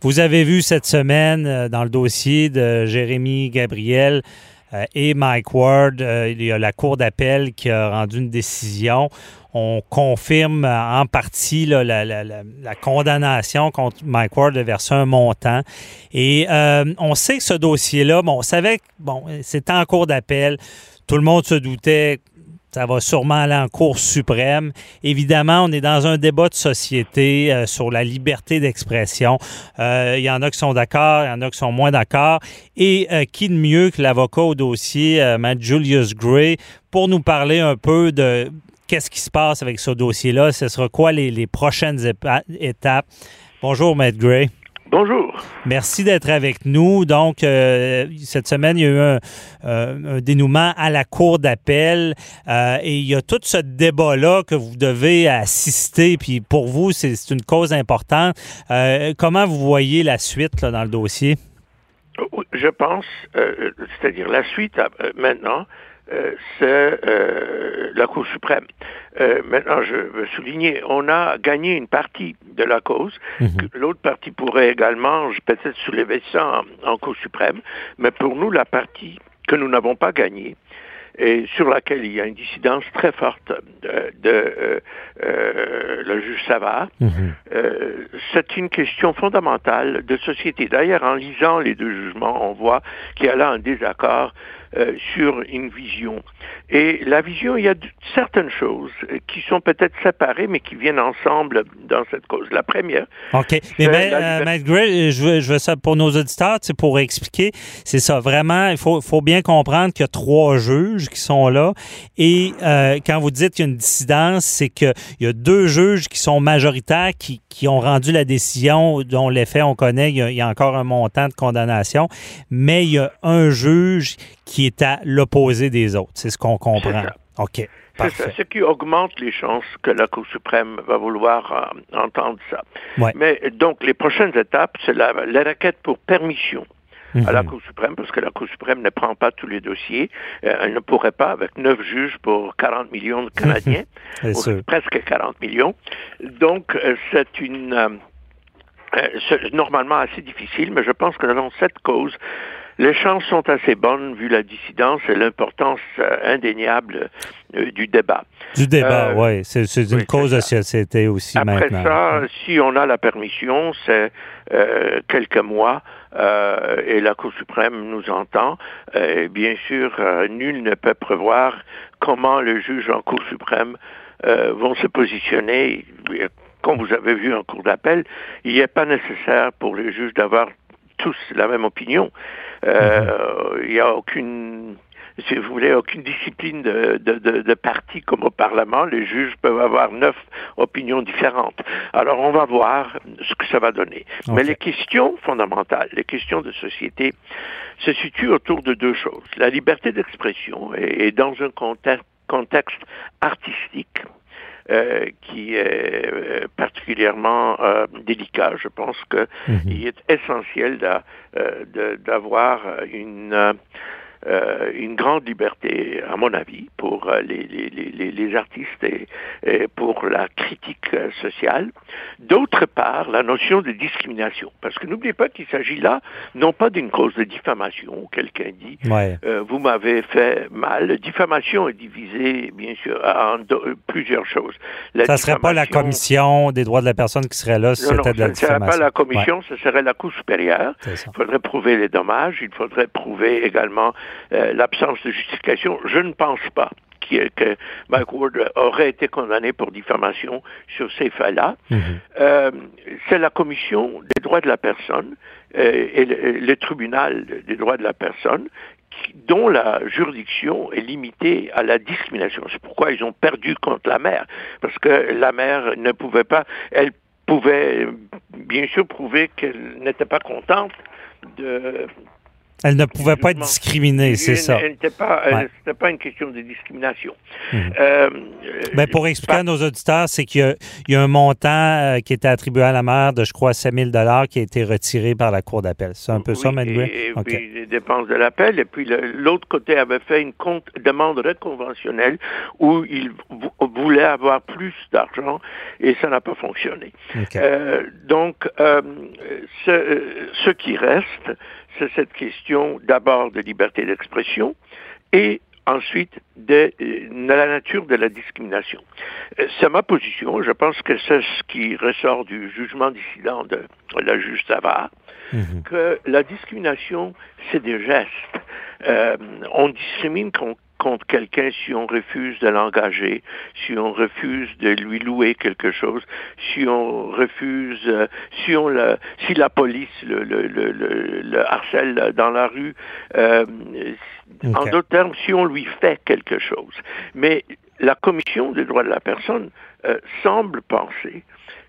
Vous avez vu cette semaine euh, dans le dossier de Jérémy Gabriel euh, et Mike Ward, euh, il y a la Cour d'appel qui a rendu une décision. On confirme en partie la, condamnation contre Mike Ward de verser un montant. Et on sait que ce dossier-là, bon, on savait que bon, c'était en cour d'appel. Tout le monde se doutait ça va sûrement aller en Cour suprême. Évidemment, on est dans un débat de société euh, sur la liberté d'expression. Euh, il y en a qui sont d'accord, il y en a qui sont moins d'accord. Et euh, qui de mieux que l'avocat au dossier, Matt Julius Gray, pour nous parler un peu de qu'est-ce qui se passe avec ce dossier-là? Ce sera quoi les, prochaines étapes? Bonjour, Matt Gray. Bonjour. Merci d'être avec nous. Donc, euh, cette semaine, il y a eu un, euh, dénouement à la Cour d'appel euh, et il y a tout ce débat-là que vous devez assister. Puis pour vous, c'est une cause importante. comment vous voyez la suite dans le dossier? Je pense, c'est-à-dire la suite maintenant, euh, c'est euh, la Cour suprême. Euh, maintenant, je veux souligner, on a gagné une partie de la cause. Mhm. L'autre partie pourrait également peut-être soulever ça en, Cour suprême, mais pour nous, la partie que nous n'avons pas gagnée, et sur laquelle il y a une dissidence très forte de, le juge Savard. Mhm. c'est une question fondamentale de société. D'ailleurs, en lisant les deux jugements, on voit qu'il y a là un désaccord euh, sur une vision. Et la vision, il y a certaines choses qui sont peut-être séparées, mais qui viennent ensemble dans cette cause. La première. OK. Mais ben, euh, Matt Gray, je veux, je veux ça pour nos auditeurs, c'est pour expliquer. C'est ça. Vraiment, il faut, faut bien comprendre qu'il y a trois juges qui sont là. Et euh, quand vous dites qu'il y a une dissidence, c'est qu'il y a deux juges qui sont majoritaires, qui, qui ont rendu la décision dont l'effet on connaît. Il y, a, il y a encore un montant de condamnation. Mais il y a un juge qui est à l'opposé des autres. C'est ce qu'on comprend. OK. C'est ça, ce qui augmente les chances que la Cour suprême va vouloir euh, entendre ça. Mais donc, les prochaines étapes, c'est la, requête pour permission à la mhm. Cour suprême, parce que la Cour suprême ne prend pas tous les dossiers. Euh, elle ne pourrait pas, avec neuf juges pour 40 millions de Canadiens, presque 40 millions. Donc, euh, c'est une... normalement assez difficile, mais je pense que dans cette cause, les chances sont assez bonnes vu la dissidence et l'importance euh, indéniable euh, du débat. Du débat, euh, oui. C'est une cause de société aussi Après maintenant. ça, si on a la permission, c'est quelques mois et la Cour suprême nous entend. Et bien sûr, nul ne peut prévoir comment les juges en Cour suprême vont se positionner. Comme vous avez vu en cours d'appel, il n'est pas nécessaire pour les juges d'avoir tous la même opinion. Euh, il n'y a aucune si vous voulez, aucune discipline de, de, de, parti comme au Parlement. Les juges peuvent avoir neuf opinions différentes. Alors, on va voir ce que ça va donner. Mais les questions fondamentales, les questions de société, se situent autour de deux choses. La liberté d'expression est, dans un contexte, contexte artistique euh, qui est euh, particulièrement euh, délicat. Je pense qu'il mhm. est essentiel d'avoir une euh, une grande liberté, à mon avis, pour euh, les, les, les, artistes et, pour la critique euh, sociale. D'autre part, la notion de discrimination. Parce que n'oubliez pas qu'il s'agit là, non pas d'une cause de diffamation, quelqu'un dit vous m'avez fait mal. Diffamation est divisée, bien sûr, en plusieurs choses. ça ne serait pas la commission des droits de la personne qui serait là si c'était de la diffamation. Ce ne serait pas la commission, ce serait la Cour supérieure. Il faudrait prouver les dommages, il faudrait prouver également euh, l'absence de justification, je ne pense pas que Mike Ward aurait été condamné pour diffamation sur ces faits-là. Mhm. Euh, c'est la Commission des droits de la personne euh, et le, tribunal des droits de la personne dont la juridiction est limitée à la discrimination. C'est pourquoi ils ont perdu contre la mère, parce que la mère ne pouvait pas, elle pouvait bien sûr prouver qu'elle n'était pas contente de Elle ne pouvait pas être discriminée, c'est ça. Elle n'était pas, c'était pas une question de discrimination. Mhm. Euh, ben, pour expliquer à nos auditeurs, c'est qu'il y, a un montant euh, qui était attribué à la mère de, je crois, 7 000 qui a été retiré par la Cour d'appel. C'est un peu ça, Manuel? Et, puis les dépenses de l'appel. Et puis l'autre côté avait fait une compte, demande reconventionnelle où il voulait avoir plus d'argent et ça n'a pas fonctionné. Euh, donc, ce, ce qui reste, c'est cette question d'abord de liberté d'expression et ensuite de, la nature de la discrimination. Euh, c'est ma position. Je pense que c'est ce qui ressort du jugement dissident de la juge Savard, mhm. que la discrimination, c'est des gestes. Euh, on discrimine contre quelqu'un si on refuse de l'engager, si on refuse de lui louer quelque chose, si on refuse, euh, si on le, si la police le, le, le, le harcèle dans la rue, euh, en d'autres termes, si on lui fait quelque chose. Mais la Commission des droits de la personne euh, semble penser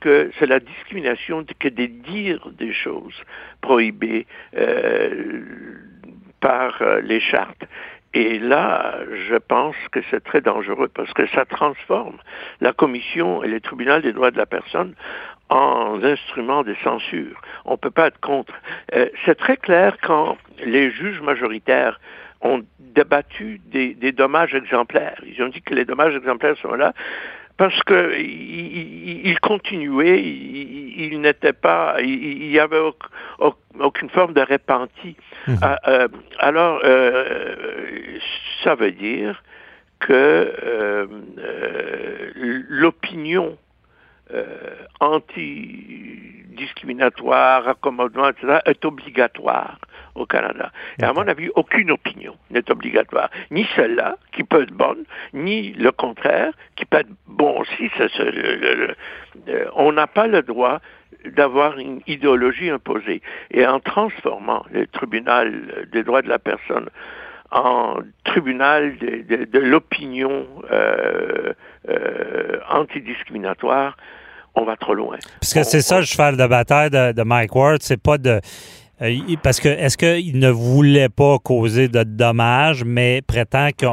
que c'est la discrimination que de dire des choses prohibées euh, par euh, les chartes. Et là, je pense que c'est très dangereux parce que ça transforme la Commission et le Tribunal des droits de la personne en instruments de censure. On ne peut pas être contre. Euh, c'est très clair quand les juges majoritaires ont débattu des, des, dommages exemplaires. Ils ont dit que les dommages exemplaires sont là parce que il, il continuait, il, n'était pas, il n'y avait aucune forme de répenti. Mhm. Ah, euh, alors, euh, ça veut dire que euh, l'opinion anti-discriminatoire, accommodement, etc., est obligatoire au Canada. Et à mon avis, aucune opinion n'est obligatoire. Ni celle-là, qui peut être bonne, ni le contraire, qui peut être bon aussi. on n'a pas le droit d'avoir une idéologie imposée. Et en transformant le tribunal des droits de la personne en tribunal de, l'opinion euh, euh, antidiscriminatoire, on va trop loin. Parce que c'est ça le cheval de bataille de, de Mike Ward, c'est pas de parce que est-ce qu'il ne voulait pas causer de dommages, mais prétend que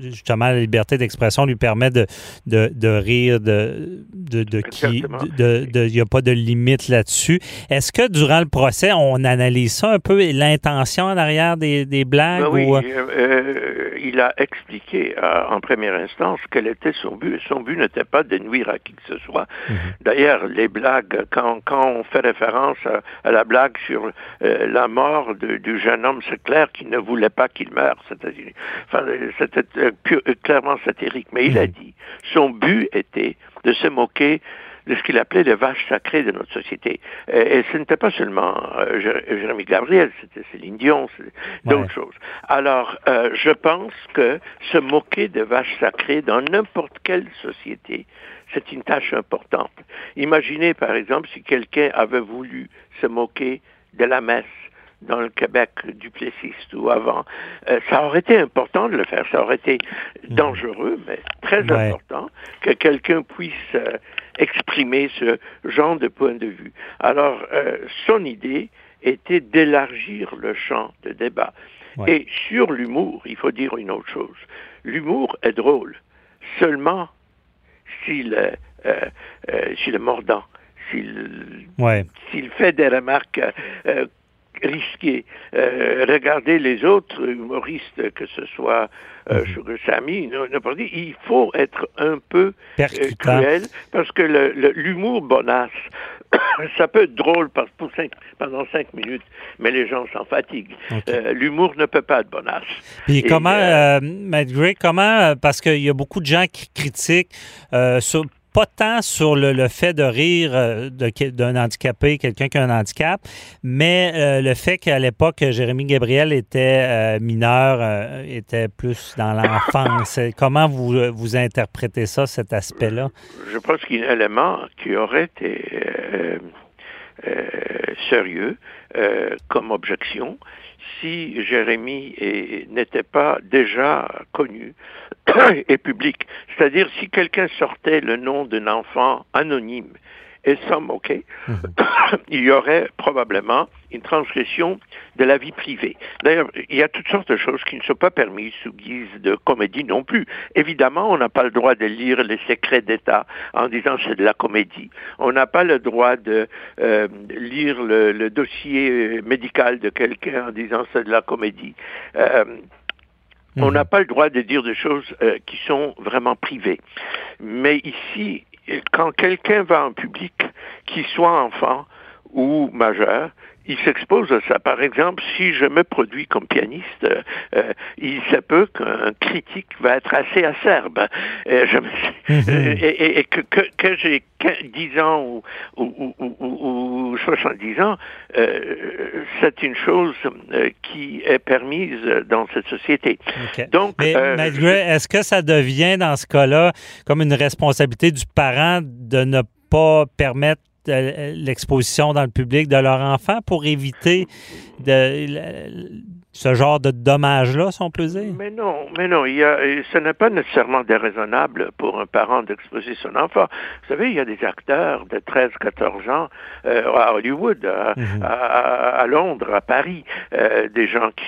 justement la liberté d'expression lui permet de, de, rire de, de, qui il n'y a pas de limite là-dessus. Est-ce que durant le procès, on analyse ça un peu, l'intention en arrière des, blagues? Ben oui, euh? Euh, il a expliqué en première instance quel était son but. Son but n'était pas de nuire à qui que ce soit. Mhm. D'ailleurs, les blagues, quand, quand on fait référence à la blague sur euh, la mort du jeune homme, c'est clair qu'il ne voulait pas qu'il meure. C'était enfin, euh, euh, clairement satirique. Mais il a mm. dit, son but était de se moquer de ce qu'il appelait les vaches sacrées de notre société. Et, ce n'était pas seulement Jérémy Gabriel, c'était Céline Dion, d'autres choses. Alors, je pense que se moquer des vaches sacrées dans n'importe quelle société, c'est une tâche importante. Imaginez, par exemple, si quelqu'un avait voulu se moquer de la messe dans le Québec du Plessiste ou avant. Euh, ça aurait été important de le faire, ça aurait été mhm. dangereux, mais très important que quelqu'un puisse euh, exprimer ce genre de point de vue. Alors, euh, son idée était d'élargir le champ de débat. Et sur l'humour, il faut dire une autre chose. L'humour est drôle seulement s'il est mordant s'il fait des remarques euh, risquées. Euh, regardez les autres humoristes, que ce soit euh, mhm. Samy, il faut être un peu euh, cruel parce que l'humour bonasse, ça peut être drôle pendant cinq minutes, mais les gens s'en fatiguent. l'humour ne peut pas être bonasse. Puis comment, Matt Gray, comment, parce qu'il y a beaucoup de gens qui critiquent sur, pas tant sur le, fait de rire euh, d'un handicapé, quelqu'un qui a un handicap, mais euh, le fait qu'à l'époque, Jérémy Gabriel était euh, mineur, était plus dans l'enfance. Comment vous, vous interprétez ça, cet aspect-là? Je pense qu'il y a un élément qui aurait été sérieux comme objection si Jérémy n'était pas déjà connu et public. C'est-à-dire si quelqu'un sortait le nom d'un enfant anonyme et some OK, il y aurait probablement une transgression de la vie privée. D'ailleurs, il y a toutes sortes de choses qui ne sont pas permises sous guise de comédie non plus. Évidemment, on n'a pas le droit de lire les secrets d'État en disant c'est de la comédie. On n'a pas le droit de euh, lire le, dossier médical de quelqu'un en disant c'est de la comédie. Euh, on n'a mhm. pas le droit de dire des choses euh, qui sont vraiment privées. Mais ici, quand quelqu'un va en public, qu'il soit enfant ou majeur, il s'expose à ça. Par exemple, si je me produis comme pianiste, euh, euh, il se peut qu'un critique va être assez acerbe. Euh, je mhm. et, et, que, que, que j'ai 10 ans ou, ou, ou, ou 70 ans, c'est une chose qui est permise dans cette société. Donc, Mais, est-ce que ça devient dans ce cas-là comme une responsabilité du parent de ne pas permettre l'exposition dans le public de leur enfant pour éviter de, ce genre de dommages-là, si on peut dire? Mais non, mais non, il y a, ce n'est pas nécessairement déraisonnable pour un parent d'exposer son enfant. Vous savez, il y a des acteurs de 13, 14 ans euh, à Hollywood, mhm. à, Londres, à Paris, euh, des gens qui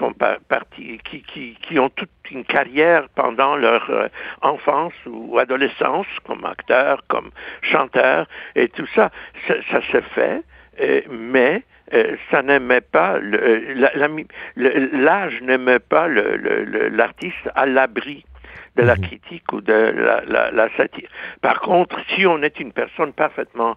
font partie, qui, qui, qui, ont toute une carrière pendant leur euh, enfance ou adolescence comme acteurs, comme chanteurs, et tout ça, ça, ça se fait, euh, mais euh, ça n'aimait pas l'âge n'aimait pas l'artiste à l'abri de la mhm. critique ou de la, satire. Par contre, si on est une personne parfaitement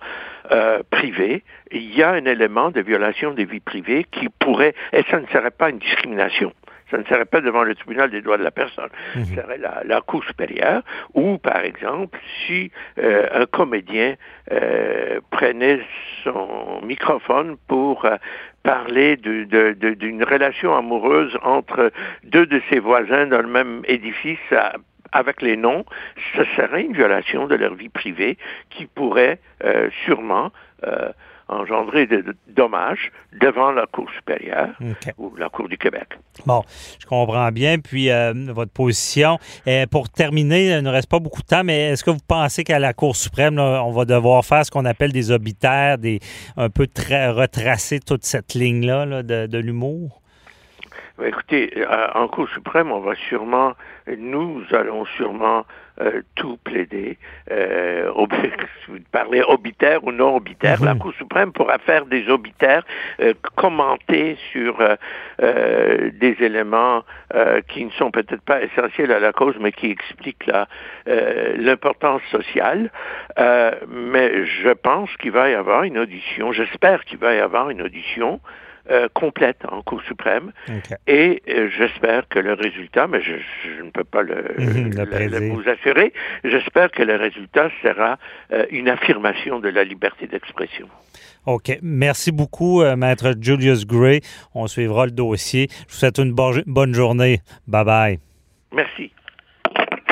euh, privée, il y a un élément de violation des vies privées qui pourrait, et ça ne serait pas une discrimination. Ça ne serait pas devant le tribunal des droits de la personne. Mhm. Ce serait la, Cour supérieure, ou par exemple, si euh, un comédien euh, prenait son microphone pour parler d'une relation amoureuse entre deux de ses voisins dans le même édifice avec les noms, ce serait une violation de leur vie privée qui pourrait euh, sûrement euh, engendrer des dommages devant la Cour supérieure ou la Cour du Québec. Bon, je comprends bien. Puis euh, votre position. pour terminer, il ne reste pas beaucoup de temps, mais est-ce que vous pensez qu'à la Cour suprême, on va devoir faire ce qu'on appelle des obitaires, des, un peu retracer toute cette ligne-là de, de l'humour? Écoutez, en Cour suprême, on va sûrement, nous allons sûrement euh, tout plaider. Euh, vous parlez obitaire ou non obitaire, la mhm. Cour suprême pourra faire des obitaires, euh, commenter sur euh, des éléments qui ne sont peut-être pas essentiels à la cause, mais qui expliquent l'importance sociale. mais je pense qu'il va y avoir une audition, j'espère qu'il va y avoir une audition euh, complète en Cour suprême. Et euh, j'espère que le résultat, mais je, ne peux pas le, vous assurer, j'espère que le résultat sera euh, une affirmation de la liberté d'expression. OK. Merci beaucoup, Maître Julius Gray. On suivra le dossier. Je vous souhaite une bonne journée. Bye bye. Merci.